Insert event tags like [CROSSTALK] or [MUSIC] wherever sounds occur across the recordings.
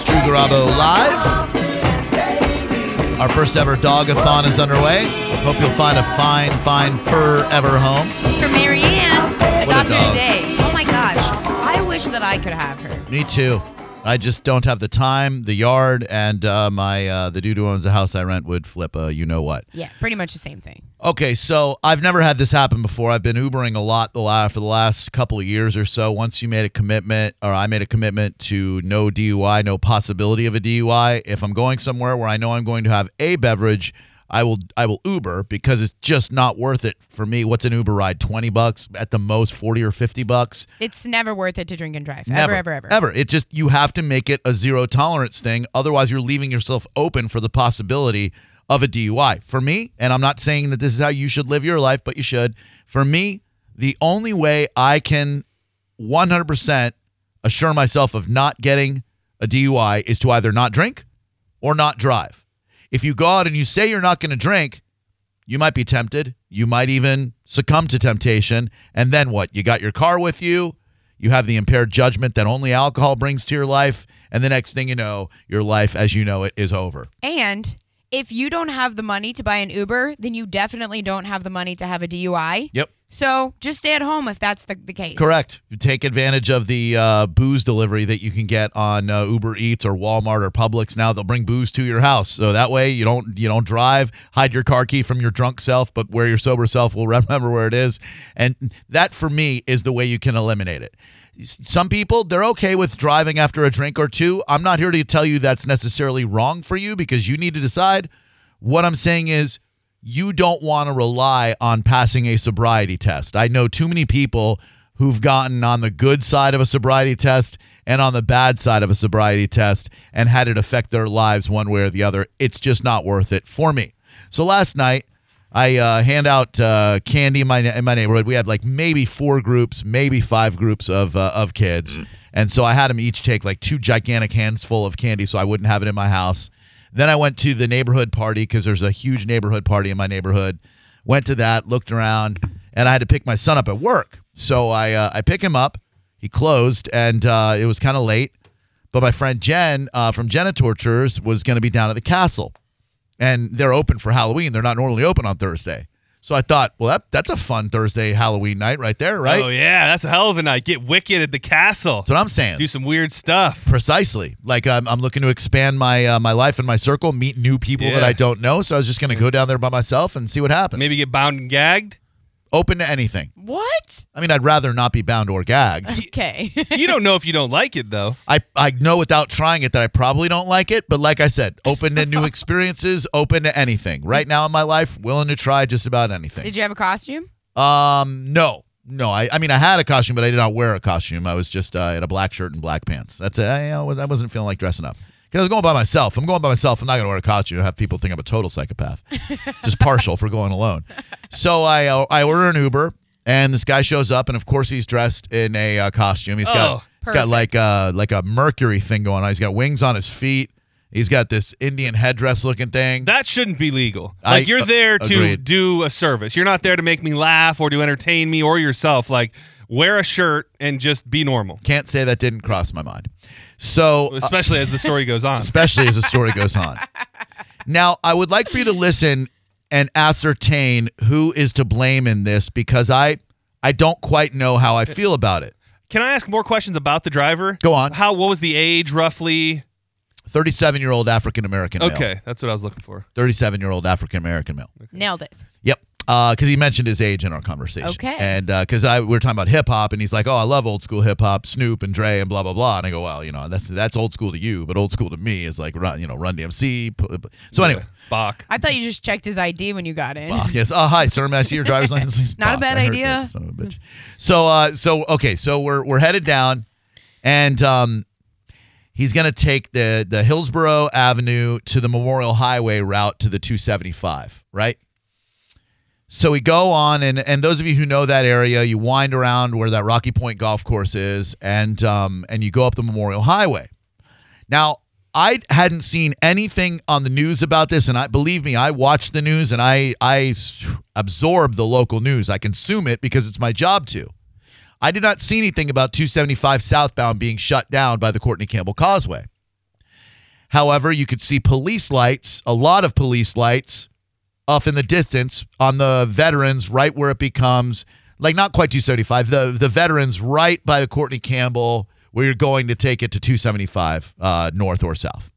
Is Drew Garabo live. Our first ever dog-a-thon is underway. Hope you'll find a fine, fine forever home. For Marianne, adopted dog. today. Oh my gosh. I wish that I could have her. Me too. I just don't have the time, the yard, and uh, my uh, the dude who owns the house I rent would flip a you know what. Yeah, pretty much the same thing. Okay, so I've never had this happen before. I've been Ubering a lot the la- for the last couple of years or so. Once you made a commitment, or I made a commitment to no DUI, no possibility of a DUI. If I'm going somewhere where I know I'm going to have a beverage, I will I will Uber because it's just not worth it for me. What's an Uber ride? Twenty bucks at the most, forty or fifty bucks. It's never worth it to drink and drive. Never, ever, ever, ever. ever. It just you have to make it a zero tolerance thing. Otherwise, you're leaving yourself open for the possibility of a DUI. For me, and I'm not saying that this is how you should live your life, but you should. For me, the only way I can 100% assure myself of not getting a DUI is to either not drink or not drive. If you go out and you say you're not going to drink, you might be tempted. You might even succumb to temptation. And then what? You got your car with you. You have the impaired judgment that only alcohol brings to your life. And the next thing you know, your life as you know it is over. And if you don't have the money to buy an Uber, then you definitely don't have the money to have a DUI. Yep. So just stay at home if that's the, the case. Correct. You take advantage of the uh, booze delivery that you can get on uh, Uber Eats or Walmart or Publix. Now they'll bring booze to your house, so that way you don't you don't drive, hide your car key from your drunk self, but where your sober self will [LAUGHS] remember where it is. And that for me is the way you can eliminate it. Some people they're okay with driving after a drink or two. I'm not here to tell you that's necessarily wrong for you because you need to decide. What I'm saying is you don't want to rely on passing a sobriety test. I know too many people who've gotten on the good side of a sobriety test and on the bad side of a sobriety test and had it affect their lives one way or the other. It's just not worth it for me. So last night, I uh, hand out uh, candy in my in my neighborhood. We had like maybe four groups, maybe five groups of uh, of kids, and so I had them each take like two gigantic hands full of candy, so I wouldn't have it in my house. Then I went to the neighborhood party because there's a huge neighborhood party in my neighborhood. Went to that, looked around, and I had to pick my son up at work. So I uh, I pick him up. He closed, and uh, it was kind of late. But my friend Jen uh, from Jenna Tortures was going to be down at the castle, and they're open for Halloween. They're not normally open on Thursday. So I thought, well, that, that's a fun Thursday Halloween night right there, right? Oh yeah, that's a hell of a night. Get wicked at the castle. That's what I'm saying. Do some weird stuff. Precisely. Like um, I'm looking to expand my uh, my life and my circle, meet new people that I don't know. So I was just going to go down there by myself and see what happens. Maybe get bound and gagged. Open to anything. What? I mean, I'd rather not be bound or gagged. [LAUGHS] Okay. You don't know if you don't like it though. I I know without trying it that I probably don't like it, but like I said, open to new [LAUGHS] experiences, open to anything. Right now in my life, willing to try just about anything. Did you have a costume? Um, no, no. I, I mean, I had a costume, but I did not wear a costume. I was just uh, in a black shirt and black pants. That's it. I, I was- I wasn't feeling like dressing up. Because I was going by myself. I'm going by myself. I'm not going to wear a costume and have people think I'm a total psychopath. [LAUGHS] just partial for going alone. So I uh, I order an Uber, and this guy shows up, and of course he's dressed in a uh, costume. He's got Oh, he's got like a like a Mercury thing going on. He's got wings on his feet. He's got this Indian headdress looking thing. That shouldn't be legal. I- Like you're uh, there to agreed. do a service. You're not there to make me laugh or to entertain me or yourself. Like wear a shirt and just be normal. Can't say that didn't cross my mind. So uh, Especially as the story goes on. especially as the story goes on. [LAUGHS] Now, I would like for you to listen and ascertain who is to blame in this because I I don't quite know how I feel about it. Can I ask more questions about the driver? Go on. How what was the age roughly? 37 year old African American male. Okay, that's what I was looking for. 37 year old African American male. Nailed it. Yep. Because he mentioned his age in our conversation. Okay. And because I we were talking about hip hop, and he's like, "Oh, I love old school hip hop, Snoop and Dre, and blah blah blah." And I go, "Well, you know, that's that's old school to you, but old school to me is like, Run, you know, Run DMC." p- p- So anyway, Bach. I thought you just checked his ID when you got in. Bach, yes. Oh, hi, sir. May I see your driver's license? [LAUGHS] Not a bad I idea. that, Son of a bitch. So, uh, so okay, so we're we're headed down, and um, he's gonna take the the Hillsborough Avenue to the Memorial Highway route to the 275, right? So we go on, and and those of you who know that area, you wind around where that Rocky Point golf course is, and um, and you go up the Memorial Highway. Now, I hadn't seen anything on the news about this, and I believe me, I watch the news and I I absorb the local news. I consume it because it's my job to. I did not see anything about 275 southbound being shut down by the Courtney Campbell Causeway. However, you could see police lights, a lot of police lights, off in the distance on the veterans, right where it becomes like not quite 275. The the veterans right by the Courtney Campbell, where you're going to take it to 275 uh, north or south.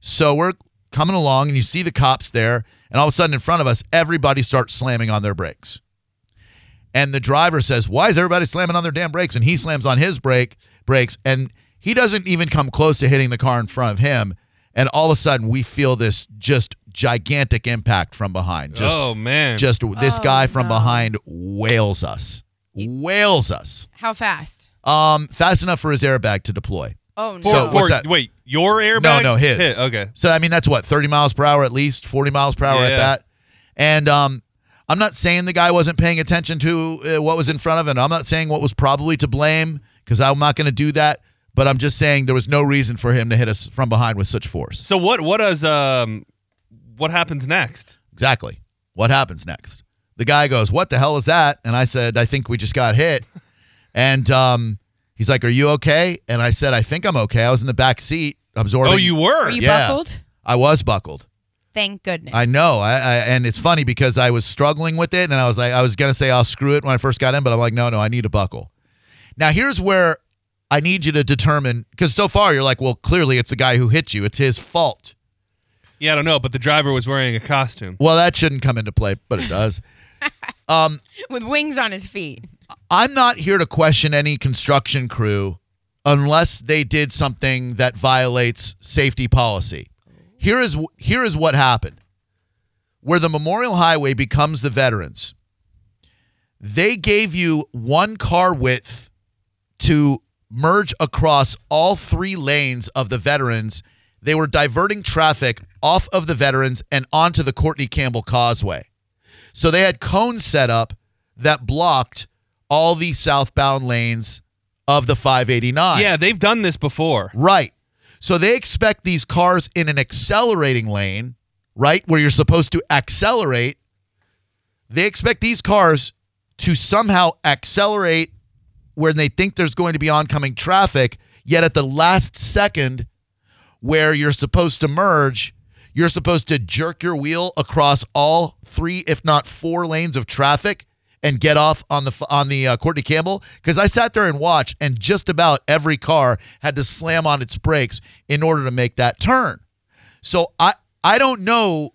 So we're coming along, and you see the cops there, and all of a sudden in front of us, everybody starts slamming on their brakes. And the driver says, "Why is everybody slamming on their damn brakes?" And he slams on his brake brakes, and he doesn't even come close to hitting the car in front of him. And all of a sudden, we feel this just gigantic impact from behind. Just, oh man. just this Oh, guy from no. behind wails us, wails us. How fast? Um, fast enough for his airbag to deploy. Oh no. for, So for- what's that? wait, your airbag? No, no, his. Hit, Okay. So I mean, that's what thirty miles per hour at least, forty miles per hour at Yeah. that. And um, I'm not saying the guy wasn't paying attention to uh, what was in front of him. I'm not saying what was probably to blame because I'm not going to do that. But I'm just saying there was no reason for him to hit us from behind with such force. So what? What does um? What happens next? Exactly. What happens next? The guy goes, "What the hell is that?" And I said, "I think we just got hit." And um, he's like, "Are you okay?" And I said, "I think I'm okay." I was in the back seat absorbing. Oh, you were. Were you Yeah. buckled? I was buckled. Thank goodness. I know. I, I and it's funny because I was struggling with it, and I was like, I was gonna say I'll screw it when I first got in, but I'm like, no, no, I need a buckle. Now here's where I need you to determine because so far you're like, well, clearly it's the guy who hit you. It's his fault. Yeah, I don't know, but the driver was wearing a costume. Well, that shouldn't come into play, but it does. [LAUGHS] um, With wings on his feet. I'm not here to question any construction crew unless they did something that violates safety policy. Here is here is what happened. Where the Memorial Highway becomes the veterans. They gave you one car width to merge across all three lanes of the veterans. They were diverting traffic off of the veterans and onto the Courtney Campbell Causeway. So they had cones set up that blocked all the southbound lanes of the 589. Yeah, they've done this before. Right. So they expect these cars in an accelerating lane, right, where you're supposed to accelerate. They expect these cars to somehow accelerate where they think there's going to be oncoming traffic, yet at the last second where you're supposed to merge, you're supposed to jerk your wheel across all three, if not four lanes of traffic and get off on the on the uh, Courtney Campbell because I sat there and watched, and just about every car had to slam on its brakes in order to make that turn. So I I don't know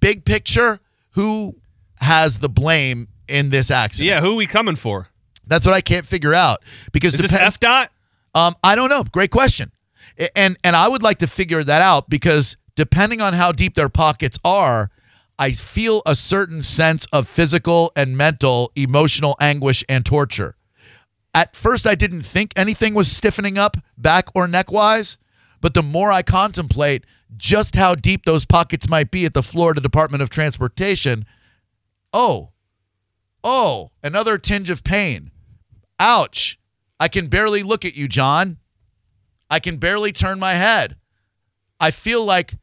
big picture who has the blame in this accident. Yeah, who are we coming for? that's what I can't figure out because Is this F dot? um, I don't know. Great question. And and I would like to figure that out because depending on how deep their pockets are, I feel a certain sense of physical and mental, emotional anguish and torture. At first, I didn't think anything was stiffening up back or neck wise, but the more I contemplate just how deep those pockets might be at the Florida Department of Transportation, oh, oh, another tinge of pain. Ouch. I can barely look at you, John. I can barely turn my head. I feel like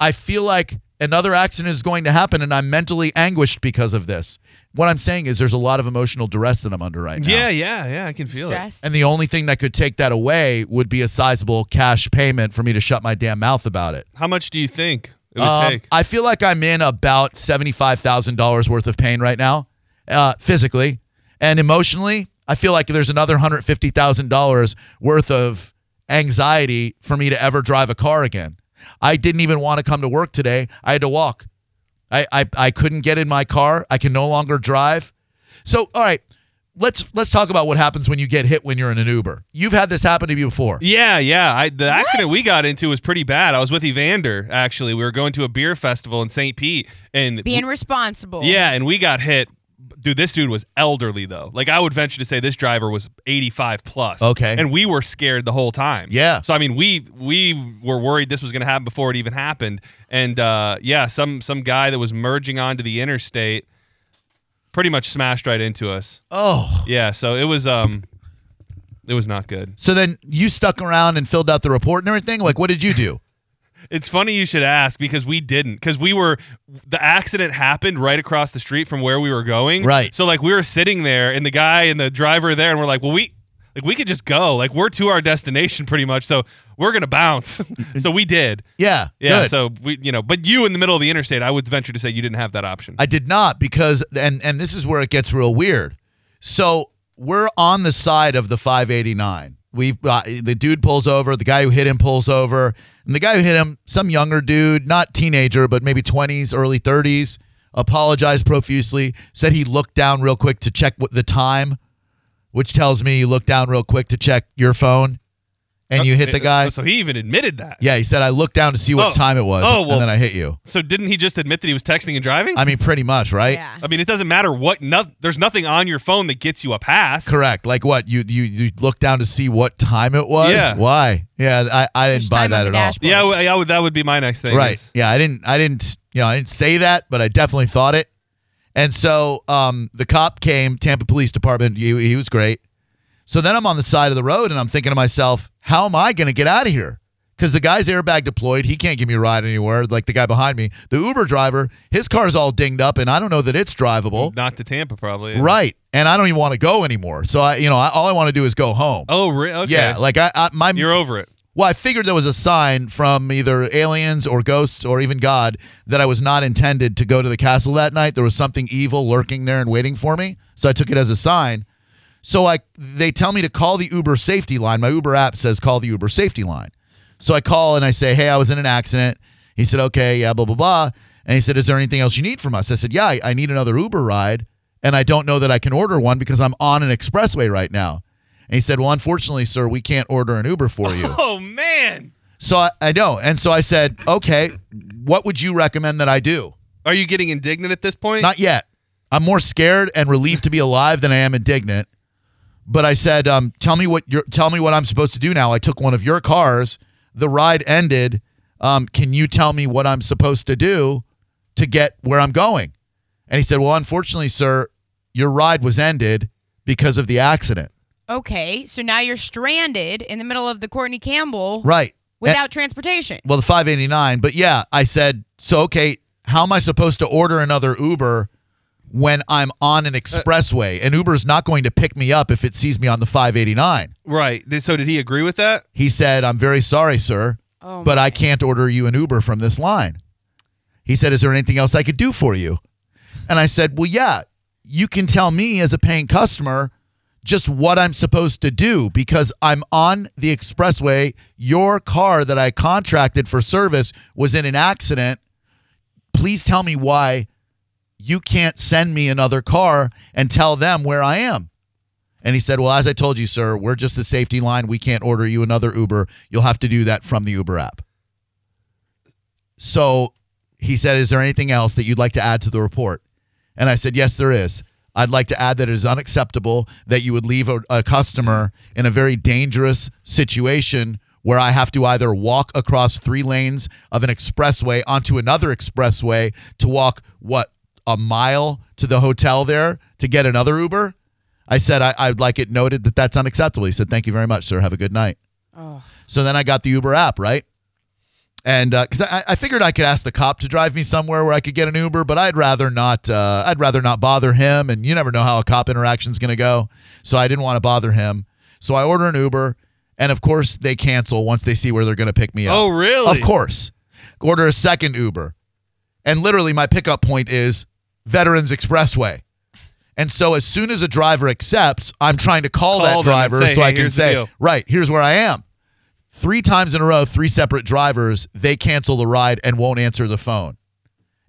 I feel like another accident is going to happen and I'm mentally anguished because of this. What I'm saying is there's a lot of emotional duress that I'm under right now. Yeah, yeah, yeah. I can feel it. And the only thing that could take that away would be a sizable cash payment for me to shut my damn mouth about it. How much do you think it would Um, take? I feel like I'm in about seventy-five thousand dollars worth of pain right now, uh, physically and emotionally. I feel like there's another hundred fifty thousand dollars worth of anxiety for me to ever drive a car again. I didn't even want to come to work today. I had to walk. I, I I couldn't get in my car. I can no longer drive. So, all right, let's let's talk about what happens when you get hit when you're in an Uber. You've had this happen to you before. Yeah, yeah. I, the accident we got into was pretty bad. I was with Evander actually. We were going to a beer festival in St. Pete, and Being responsible. yeah, and we got hit. Dude, this dude was elderly though. Like I would venture to say this driver was 85 plus. Okay. And we were scared the whole time. Yeah. So I mean, we we were worried this was going to happen before it even happened. And uh, yeah, some some guy that was merging onto the interstate pretty much smashed right into us. Oh. Yeah, so it was um it was not good. So then you stuck around and filled out the report and everything? Like what did you do? It's funny you should ask because we didn't because we were the accident happened right across the street from where we were going. Right. So like we were sitting there and the guy and the driver there and we're like, well we like we could just go like we're to our destination pretty much so we're gonna bounce. [LAUGHS] so we did. Yeah. Yeah. good. So we you know but you in the middle of the interstate I would venture to say you didn't have that option. I did not because and and this is where it gets real weird. So we're on the side of the 589. We've got the dude pulls over, the guy who hit him pulls over, and the guy who hit him, some younger dude, not teenager, but maybe 20s, early 30s, apologized profusely, said he looked down real quick to check what the time, which tells me you looked down real quick to check your phone and you hit the guy. So he even admitted that. Yeah, he said I looked down to see what Oh. time it was, Oh, well- and then I hit you. So didn't he just admit that he was texting and driving? I mean, pretty much, right? Yeah. I mean, it doesn't matter what. No, there's nothing on your phone that gets you a pass. Correct. Like what? You you you look down to see what time it was? Yeah. Why? Yeah, I, I didn't Just buy time that on at the all. dashboard. Yeah, well, yeah, would- that would be my next thing. Right. is- Yeah, I didn't I didn't you know, I didn't say that, but I definitely thought it. And so um the cop came, Tampa Police Department, he, he was great. So then I'm on the side of the road and I'm thinking to myself, how am I going to get out of here? Because the guy's airbag deployed. He can't give me a ride anywhere, like the guy behind me. The Uber driver, his car's all dinged up, and I don't know that it's drivable. Not to Tampa, probably. Right. And I don't even want to go anymore. So I, you know, I, all I want to do is go home. Oh, re- okay. Yeah, like I, I my You're over it. well, I figured there was a sign from either aliens or ghosts or even God that I was not intended to go to the castle that night. There was something evil lurking there and waiting for me. So I took it as a sign. So I they tell me to call the Uber safety line. My Uber app says call the Uber safety line. So I call and I say, "Hey, I was in an accident." He said, "Okay, yeah, blah blah blah." And he said, "Is there anything else you need from us?" I said, "Yeah, I, I need another Uber ride, and I don't know that I can order one because I'm on an expressway right now." And he said, "Well, unfortunately, sir, we can't order an Uber for you." [LAUGHS] Oh man. So I, I know. And so I said, okay, what would you recommend that I do? Are you getting indignant at this point? Not yet. I'm more scared and relieved to be alive than I am indignant. But I said, um, tell me what you're, tell me what I'm supposed to do now. I took one of your cars. The ride ended. Um, can you tell me what I'm supposed to do to get where I'm going? And he said, well, unfortunately, sir, your ride was ended because of the accident. Okay, so now you're stranded in the middle of the Courtney Campbell Right. without transportation. Well, the 589. But yeah, I said, so okay, how am I supposed to order another Uber when I'm on an uh, expressway? and Uber is not going to pick me up if it sees me on the 589. right. So did he agree with that? He said, I'm very sorry, sir, Oh, but my. I can't order you an Uber from this line. He said, Is there anything else I could do for you? And I said, Well, yeah, you can tell me as a paying customer just what I'm supposed to do because I'm on the expressway. Your car that I contracted for service was in an accident. Please tell me why you can't send me another car and tell them where I am. And he said, Well, as I told you, sir, we're just the safety line. We can't order you another Uber. You'll have to do that from the Uber app. So he said, Is there anything else that you'd like to add to the report? And I said, Yes, there is. I'd like to add that it is unacceptable that you would leave a, a customer in a very dangerous situation where I have to either walk across three lanes of an expressway onto another expressway to walk, what, a mile to the hotel there to get another Uber? I said, I, I'd like it noted that that's unacceptable. He said, Thank you very much, sir. Have a good night. Oh. So then I got the Uber app, right? And because I, I figured I could ask the cop to drive me somewhere where I could get an Uber, but I'd rather not. Uh, I'd rather not bother him, and you never know how a cop interaction is going to go. So I didn't want to bother him. So I order an Uber, and of course they cancel once they see where they're going to pick me up. Oh, really? Of course. Order a second Uber, and literally my pickup point is Veterans Expressway. And so as soon as a driver accepts, I'm trying to call, Call that driver say, so I can say, right, here's where I am. Three times in a row, three separate drivers, they cancel the ride and won't answer the phone.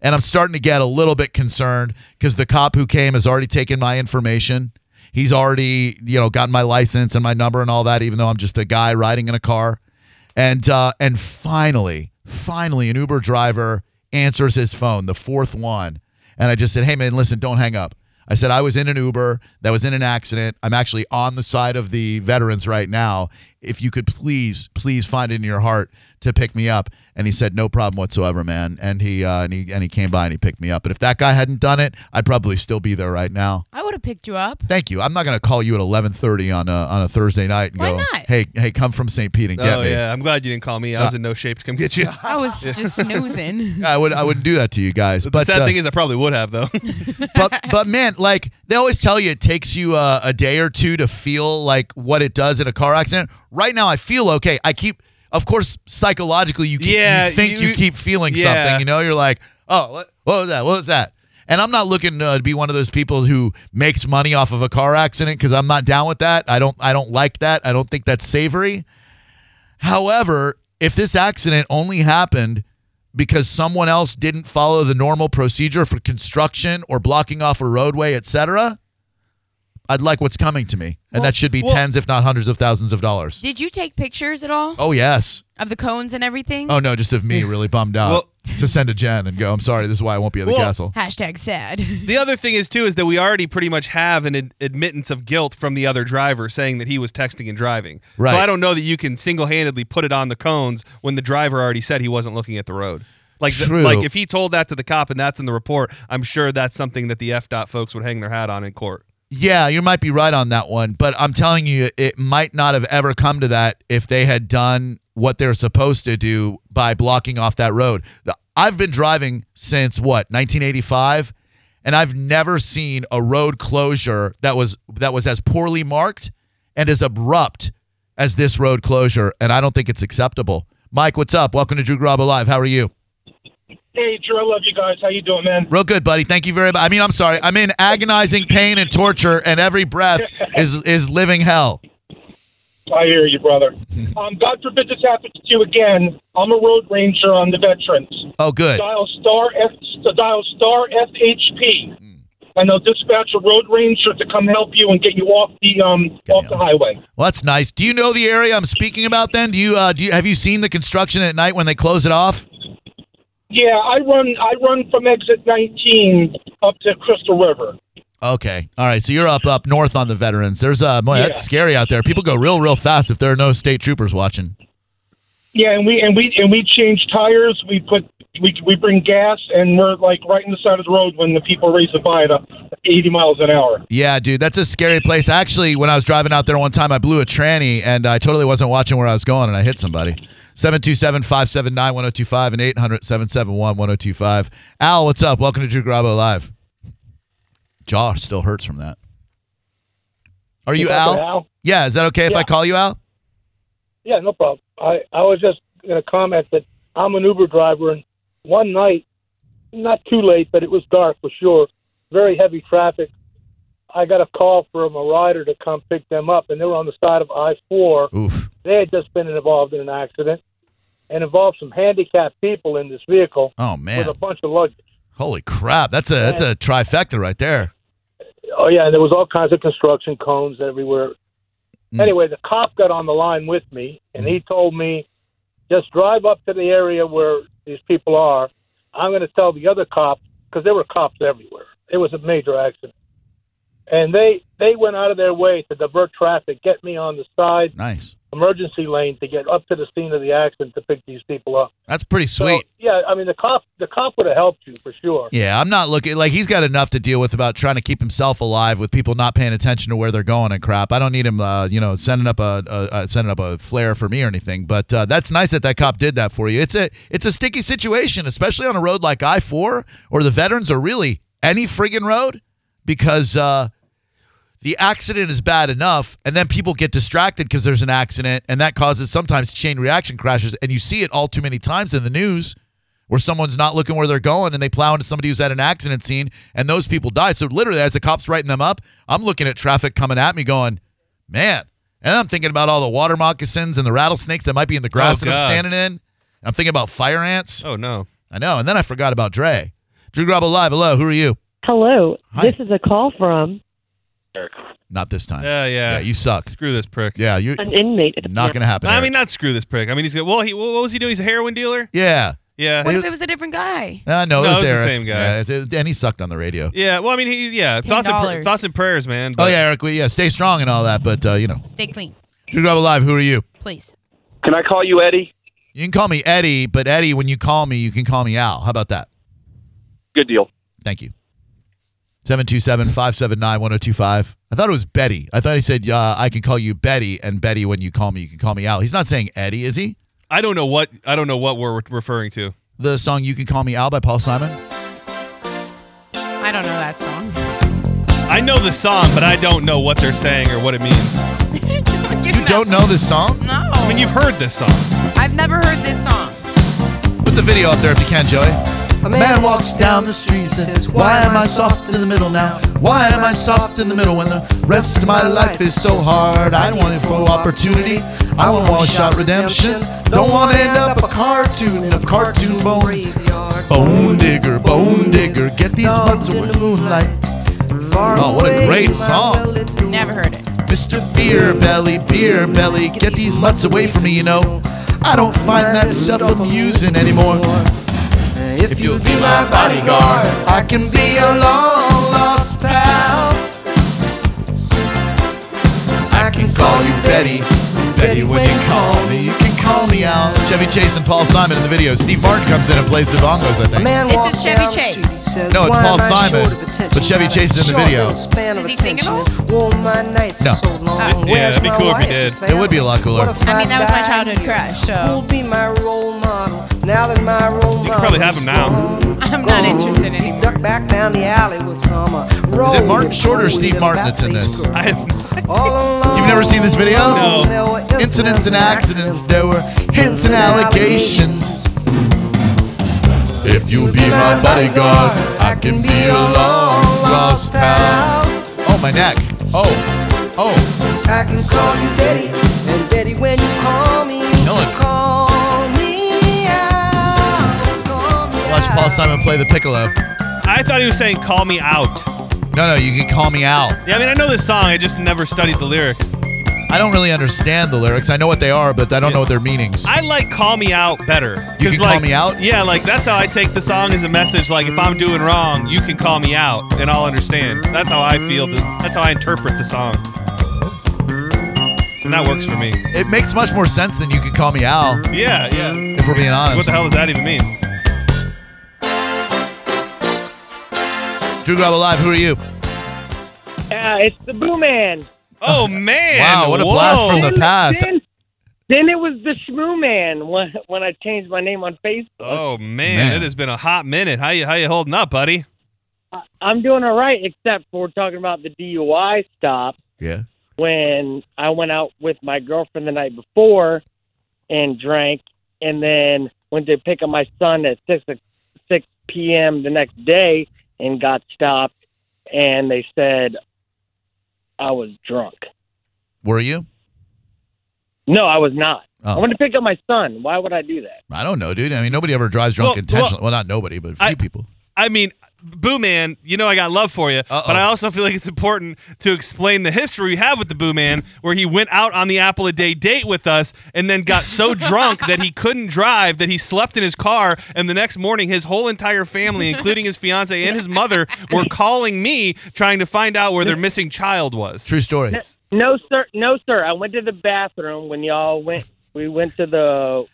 And I'm starting to get a little bit concerned because the cop who came has already taken my information. He's already, you know, gotten my license and my number and all that, even though I'm just a guy riding in a car. And uh, and finally, finally, an Uber driver answers his phone, the fourth one. And I just said, "Hey man, listen, don't hang up." I said I was in an Uber that was in an accident. I'm actually on the side of the veterans right now. If you could please, please find it in your heart to pick me up. And he said, no problem whatsoever, man. And he uh, and he and he came by and he picked me up. But if that guy hadn't done it, I'd probably still be there right now. I would have picked you up. Thank you. I'm not going to call you at 11:30 on a on a Thursday night and Why go, not? "Hey, hey, come from St. Pete and get me. oh me." yeah, I'm glad you didn't call me. I was in no shape to come get you. I was [LAUGHS] just snoozing. [LAUGHS] I would I wouldn't do that to you guys. The but sad uh, thing is, I probably would have though. [LAUGHS] but but man, like they always tell you, it takes you a, a day or two to feel like what it does in a car accident. Right now, I feel okay. I keep, of course, psychologically, you, keep, Yeah, you think you, you- keep feeling yeah. something. You know, you're like, oh, what, what was that? What was that? And I'm not looking uh, to be one of those people who makes money off of a car accident because I'm not down with that. I don't I don't like that. I don't think that's savory. However, if this accident only happened because someone else didn't follow the normal procedure for construction or blocking off a roadway, etc., I'd like what's coming to me. And Well- that should be well- tens, if not hundreds of thousands of dollars. Did you take pictures at all Oh, yes. of the cones and everything? Oh, no, just of me [LAUGHS] really bummed out Well- to send to Jen and go, I'm sorry, this is why I won't be at the Well- castle. Hashtag sad. [LAUGHS] the other thing is too is that we already pretty much have an ad- admittance of guilt from the other driver saying that he was texting and driving. Right. So I don't know that you can single-handedly put it on the cones when the driver already said he wasn't looking at the road. Like, the- like if he told that to the cop and that's in the report, I'm sure that's something that the F dot folks would hang their hat on in court. Yeah, you might be right on that one, but I'm telling you, it might not have ever come to that if they had done what they're supposed to do by blocking off that road. I've been driving since what 1985, and I've never seen a road closure that was that was as poorly marked and as abrupt as this road closure, and I don't think it's acceptable. Mike, what's up? Welcome to Drew Garabo Live. How are you? Hey, Drew, I love you guys. How you doing, man? Real good, buddy. Thank you very much. I mean, I'm sorry. I'm in agonizing pain and torture, and every breath [LAUGHS] is is living hell. I hear you, brother. [LAUGHS] Um, God forbid this happens to you again. I'm a road ranger on the veterans. Oh, good. Dial star F, dial star FHP, and they'll dispatch a road ranger to come help you and get you off the um off the highway. Well, that's nice. Do you know the area I'm speaking about? Then, do you uh, do you have you seen the construction at night when they close it off? Yeah, I run I run from exit 19 up to Crystal River. Okay, all right. So you're up up north on the veterans. There's uh, boy, that's scary out there. People go real real fast if there are no state troopers watching. Yeah, and we and we and we change tires. We put we we bring gas, and we're like right in the side of the road when the people race by at uh, 80 miles an hour. Yeah, dude, that's a scary place. Actually, when I was driving out there one time, I blew a tranny and I totally wasn't watching where I was going and I hit somebody. 727 579 1025 and 800 771 1025. Al, what's up? Welcome to Drew Garabo Live. Jaw still hurts from that. Are you Al? Al? Yeah, is that okay if I call you Al? Yeah, no problem. I, I was just going to comment that I'm an Uber driver, and one night, not too late, but it was dark for sure, very heavy traffic. I got a call from a rider to come pick them up, and they were on the side of I 4. Oof. They had just been involved in an accident and involved some handicapped people in this vehicle Oh, man, with a bunch of luggage. Holy crap. That's a that's a trifecta right there. Oh yeah, and there was all kinds of construction cones everywhere. Mm. Anyway, the cop got on the line with me, and he told me, "Just drive up to the area where these people are. I'm going to tell the other cops because there were cops everywhere. It was a major accident, and they they went out of their way to divert traffic, get me on the side Nice. emergency lane to get up to the scene of the accident to pick these people up. That's pretty So, sweet. yeah, I mean the cop the cop would have helped you for sure. Yeah, I'm not looking like he's got enough to deal with about trying to keep himself alive with people not paying attention to where they're going and crap. I don't need him, uh, you know, sending up a, a, uh sending up a flare for me or anything. But uh, that's nice that that cop did that for you. It's a it's a sticky situation, especially on a road like I four or the veterans or really any friggin' road, because uh, the accident is bad enough, and then people get distracted because there's an accident, and that causes sometimes chain reaction crashes, and you see it all too many times in the news where someone's not looking where they're going and they plow into somebody who's at an accident scene and those people die. So literally, as the cops writing them up, I'm looking at traffic coming at me, going, "Man, And I'm thinking about all the water moccasins and the rattlesnakes that might be in the grass Oh, that I'm standing in. I'm thinking about fire ants. Oh no. I know. And then I forgot about Dre. Drew Garabo Live. Hello. Who are you? Hello. Hi. This is a call from Not this time. Yeah, yeah. Yeah, you suck. Screw this prick. Yeah, you're an inmate at a not going to happen. I Eric. mean, not screw this prick. I mean, he's good. well. He what was he doing? He's a heroin dealer. yeah. Yeah. What if it was a different guy? Uh, no, No, it was it was the Eric. same guy. Yeah, it- it- and he sucked on the radio. Yeah. Well, I mean, he yeah. Thoughts and, pr- $10. thoughts and prayers, man. Oh, but- yeah, Eric. We, yeah, stay strong and all that. But, uh, you know, Stay clean, Drew Garabo Live. Who are you? please. Can I call you Eddie? You can call me Eddie, but Eddie, when you call me, you can call me Al. How about that? Good deal. Thank you. 727 579 1025. I thought it was Betty. I thought he said, uh, I can call you Betty, and Betty, when you call me, you can call me Al. He's not saying Eddie, is he? I don't know what I don't know what we're referring to. The song You Can Call Me Al by Paul Simon? I don't know that song. I know the song, but I don't know what they're saying or what it means. [LAUGHS] You don't know this song? No. I mean, you've heard this song. I've never heard this song. Put the video up there if you can, Joey. A man walks down the street and says, Why am I soft in the middle now? Why am I soft in the middle when the rest of my life is so hard? I want it for opportunity. I want one shot redemption. Don't want to end up a cartoon, a cartoon bone. Bone digger, bone digger, get these butts away moonlight. Oh, what a great song. Never heard it. Mr. Beer Belly, Beer Belly, get these mutts away from me, you know. I don't find that stuff amusing anymore. If you'll be my bodyguard, I can be your long lost pal. I can call you Betty. Betty, when you call me, you can call me out. Chevy Chase and Paul Simon in the video. Steve Martin comes in and plays the bongos, I think. This is Chevy Chase. No, it's Paul Simon, but Chevy Chase is in the video. Is he singing all? No. Uh, yeah, it'd be cool if he did. It would be a lot cooler. I mean, that was my childhood crush, so be my role model now that my role You can probably have him now. I'm not interested anymore. Duck back down the alley with some uh, Is it Martin Short or Steve Martin that's in this? I [LAUGHS] [LAUGHS] have. You've never seen this video? No. Incidents and accidents, there were hints and allegations. If you be my bodyguard, I can be a long lost pal. Oh, my neck. Oh, oh, I can call you Daddy, and Daddy when you call me, killing. call Paul Simon play the piccolo. I thought he was saying "Call me out." No, no, you can call me out. Yeah, I mean, I know this song. I just never studied the lyrics. I don't really understand the lyrics. I know what they are, but I don't know what their meanings. I like "Call Me Out" better. You 'Cause, can call me out? Yeah, like that's how I take the song as a message. Like if I'm doing wrong, you can call me out, and I'll understand. That's how I feel. The, that's how I interpret the song, and that works for me. It makes much more sense than you can call me out. Yeah, yeah. if we're being honest. What the hell does that even mean? Drew Garabo Live, who are you? Yeah, it's the Boo Man. Oh man! Wow, what a Whoa. blast from the past. Then, then it was the Shmoo Man when, when I changed my name on Facebook. Oh man, Man. it has been a hot minute. How you how you holding up, buddy? I- I'm doing all right, except for talking about the DUI stop Yeah. when I went out with my girlfriend the night before and drank, and then went to pick up my son at six six p.m. the next day and got stopped, and they said I was drunk. Were you? No, I was not. I Oh. went to pick up my son. Why would I do that? I don't know, dude. I mean, nobody ever drives drunk Well, intentionally. Well, not nobody, but a few I- people. I mean, Boo Man, you know I got love for you, Uh-oh. but I also feel like it's important to explain the history we have with the Boo Man, where he went out on the Apple a Day date with us and then got so [LAUGHS] drunk that he couldn't drive that he slept in his car, and the next morning his whole entire family, including his fiance and his mother, were [LAUGHS] calling me trying to find out where their missing child was. True story. No, sir. No, sir. I went to the bathroom when y'all went. We went to the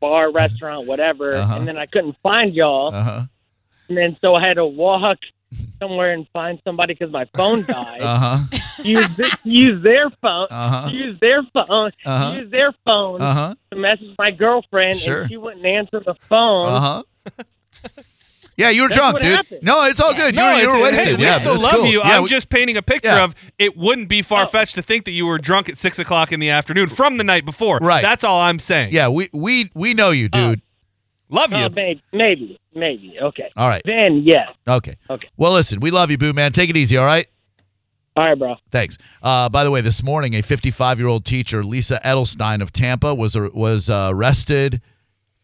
bar, restaurant, whatever, Uh-huh. and then I couldn't find y'all. Uh huh. And then so I had to walk somewhere and find somebody because my phone died. Uh huh. use th- use their phone. Uh-huh. Use their phone. Uh-huh. Use their phone Uh huh. to message my girlfriend, Sure. and she wouldn't answer the phone. Uh huh. Yeah, you were That's drunk, dude. happened. No, it's all good. You were, you were it's- wasted. hey, we still love cool. you. Yeah, I'm we- just painting a picture Yeah. of it wouldn't be far fetched to think that you were drunk at six o'clock in the afternoon from the night before. Right. That's all I'm saying. Yeah, we we we know you, dude. Love you. Uh, maybe, maybe, maybe. Okay. all right. Then yes. Okay. Okay. Well, listen, we love you, Boo Man. Take it easy, all right? All right, bro. Thanks. Uh, by the way, this morning, a 55 year old teacher, Lisa Edelstein of Tampa, was was uh, arrested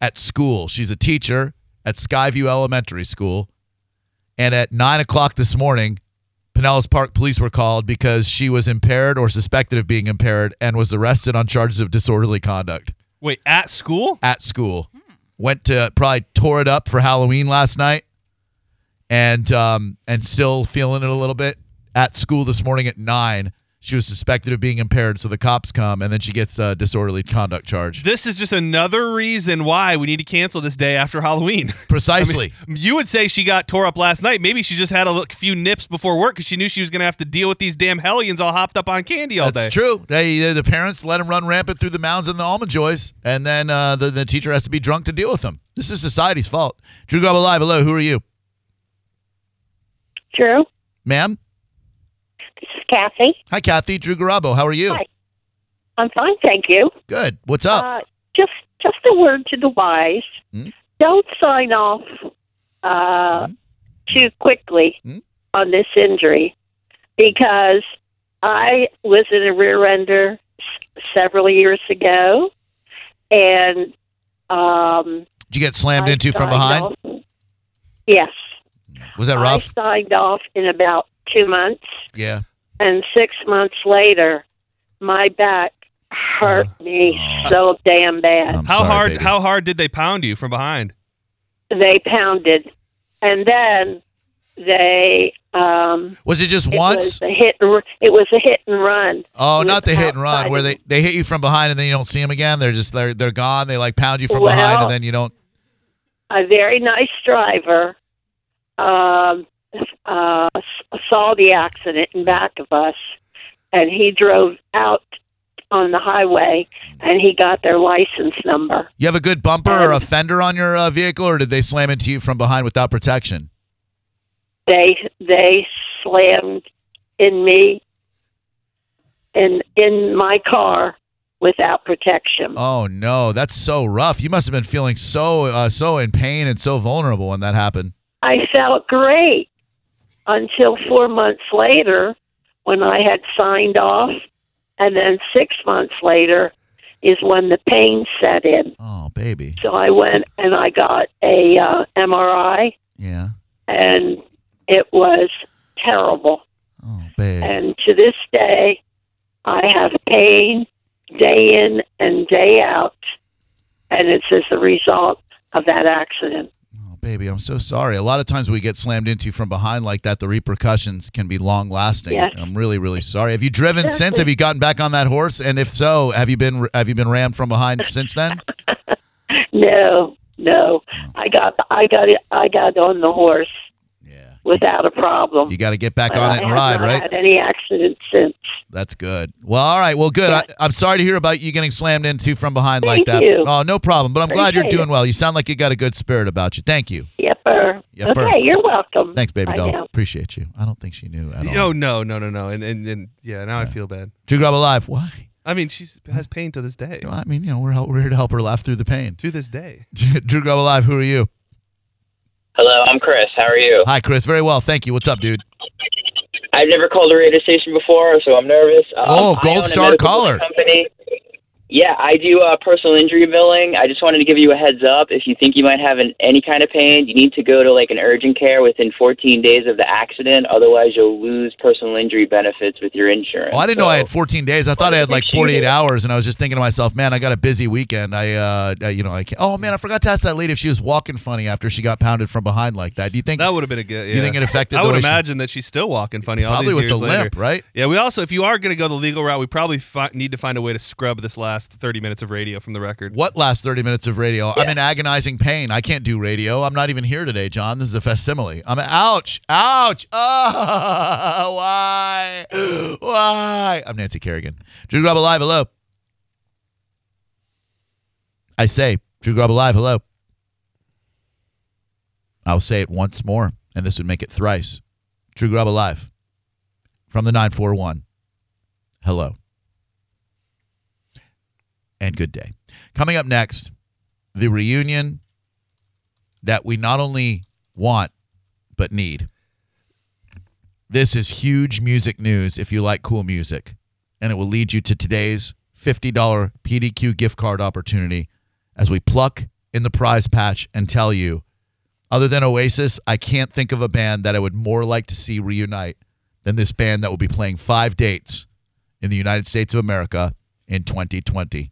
at school. She's a teacher at Skyview Elementary School, and at nine o'clock this morning, Pinellas Park police were called because she was impaired or suspected of being impaired and was arrested on charges of disorderly conduct Wait, at school? at school. Went to probably tore it up for Halloween last night, and um, and still feeling it a little bit at school this morning at nine. She was suspected of being impaired, so the cops come, and then she gets a disorderly conduct charge. This is just another reason why we need to cancel this day after Halloween. [LAUGHS] Precisely. You would say she got tore up last night. Maybe she just had a few nips before work because she knew she was going to have to deal with these damn hellions all hopped up on candy all That's day. true. They, the parents let them run rampant through the mounds and the almond joys, and then uh, the, the teacher has to be drunk to deal with them. This is society's fault. Drew Garabo Live, hello. Who are you? Drew, Ma'am? Kathy. Hi, Kathy. Drew Garabo. How are you? Hi. I'm fine, thank you. Good. What's up? Uh, just just a word to the wise. Hmm? Don't sign off uh, Hmm? too quickly Hmm? on this injury because I was in a rear ender s- several years ago, and um, Did you get slammed I into from behind? off- Yes, Was that rough? I signed off in about two months. yeah. And six months later, my back hurt me Oh. so damn bad. I'm How sorry, hard? baby. How hard did they pound you from behind? They pounded, and then they um, Was it just it once? was a hit. and It was a hit and run. Oh, not was the hit and run where they, they hit you from behind and then you don't see them again. They're just they're they're gone. They like pound you from behind and then you don't. A very nice driver um, uh, saw the accident in back of us, and he drove out on the highway, and he got their license number. You have a good bumper or a Um, fender on your uh, vehicle, or did they slam into you from behind without protection? they they slammed in me in in my car without protection. Oh no, that's so rough. You must have been feeling so uh, so in pain and so vulnerable when that happened. I felt great until 4 months later when I had signed off and then 6 months later is when the pain set in. Oh baby, So I went and I got a uh, MRI yeah. and it was terrible. Oh babe. And to this day, I have pain day in and day out, and it's as a result of that accident. Baby, I'm so sorry. A lot of times we get slammed into from behind like that. The repercussions can be long lasting. Yes. I'm really, really sorry. Have you driven since? Have you gotten back on that horse? And if so, have you been have you been rammed from behind since then? [LAUGHS] No, no, I got I got it. I got on the horse. Without a problem. You got to get back But on I it and have ride, not right? Had any accidents since? That's good. Well, all right. Well, good. I, I'm sorry to hear about you getting slammed into from behind like Thank that. you. Oh, no problem. But I'm glad you're doing it. well. You sound like you got a good spirit about you. Thank you. Yepper. Yepper. Okay, you're welcome. Thanks, baby doll. Appreciate you. I don't think she knew at oh, all. Oh no, no, no, no. And and, and yeah, now I feel bad. Drew Garabo live. Why? I mean, she has pain to this day. Well, I mean, you know, we're hel- we're here to help her laugh through the pain. To this day. [LAUGHS] Drew Garabo live. Who are you? Hello, I'm Chris. How are you? Hi, Chris. Very well. Thank you. What's up, dude? I've never called a radio station before, so I'm nervous. Um, Oh, Gold Star caller. Company. Yeah, I do uh, personal injury billing. I just wanted to give you a heads up. If you think you might have an, any kind of pain, you need to go to like an urgent care within 14 days of the accident. Otherwise, you'll lose personal injury benefits with your insurance. Oh, I didn't know I had 14 days. I thought I had like 48 hours, and I was just thinking to myself, man, I got a busy weekend. I, uh, you know, I can't. Oh man, I forgot to ask that lady if she was walking funny after she got pounded from behind like that. Do you think That would have been a good. Yeah. You think it affected I the would way she- imagine that she's still walking funny. All Probably these with years the later. limp, right? Yeah. We also, if you are going to go the legal route, we probably fi- need to find a way to scrub this last 30 minutes of radio from the record. What last 30 minutes of radio? I'm in agonizing pain. I can't do radio. I'm not even here today, John. This is a facsimile. I'm ouch, ouch. [LAUGHS] Oh, why? Why? I'm Nancy Kerrigan. Drew Garabo Live, hello. I say, Drew Garabo Live, hello. I'll say it once more, and this would make it thrice. Drew Garabo Live from the 941. Hello. And good day. Coming up next, the reunion that we not only want, but need. This is huge music news if you like cool music, and it will lead you to today's $50 PDQ gift card opportunity as we pluck in the prize patch and tell you, other than Oasis, I can't think of a band that I would more like to see reunite than this band that will be playing five dates in the United States of America in 2020.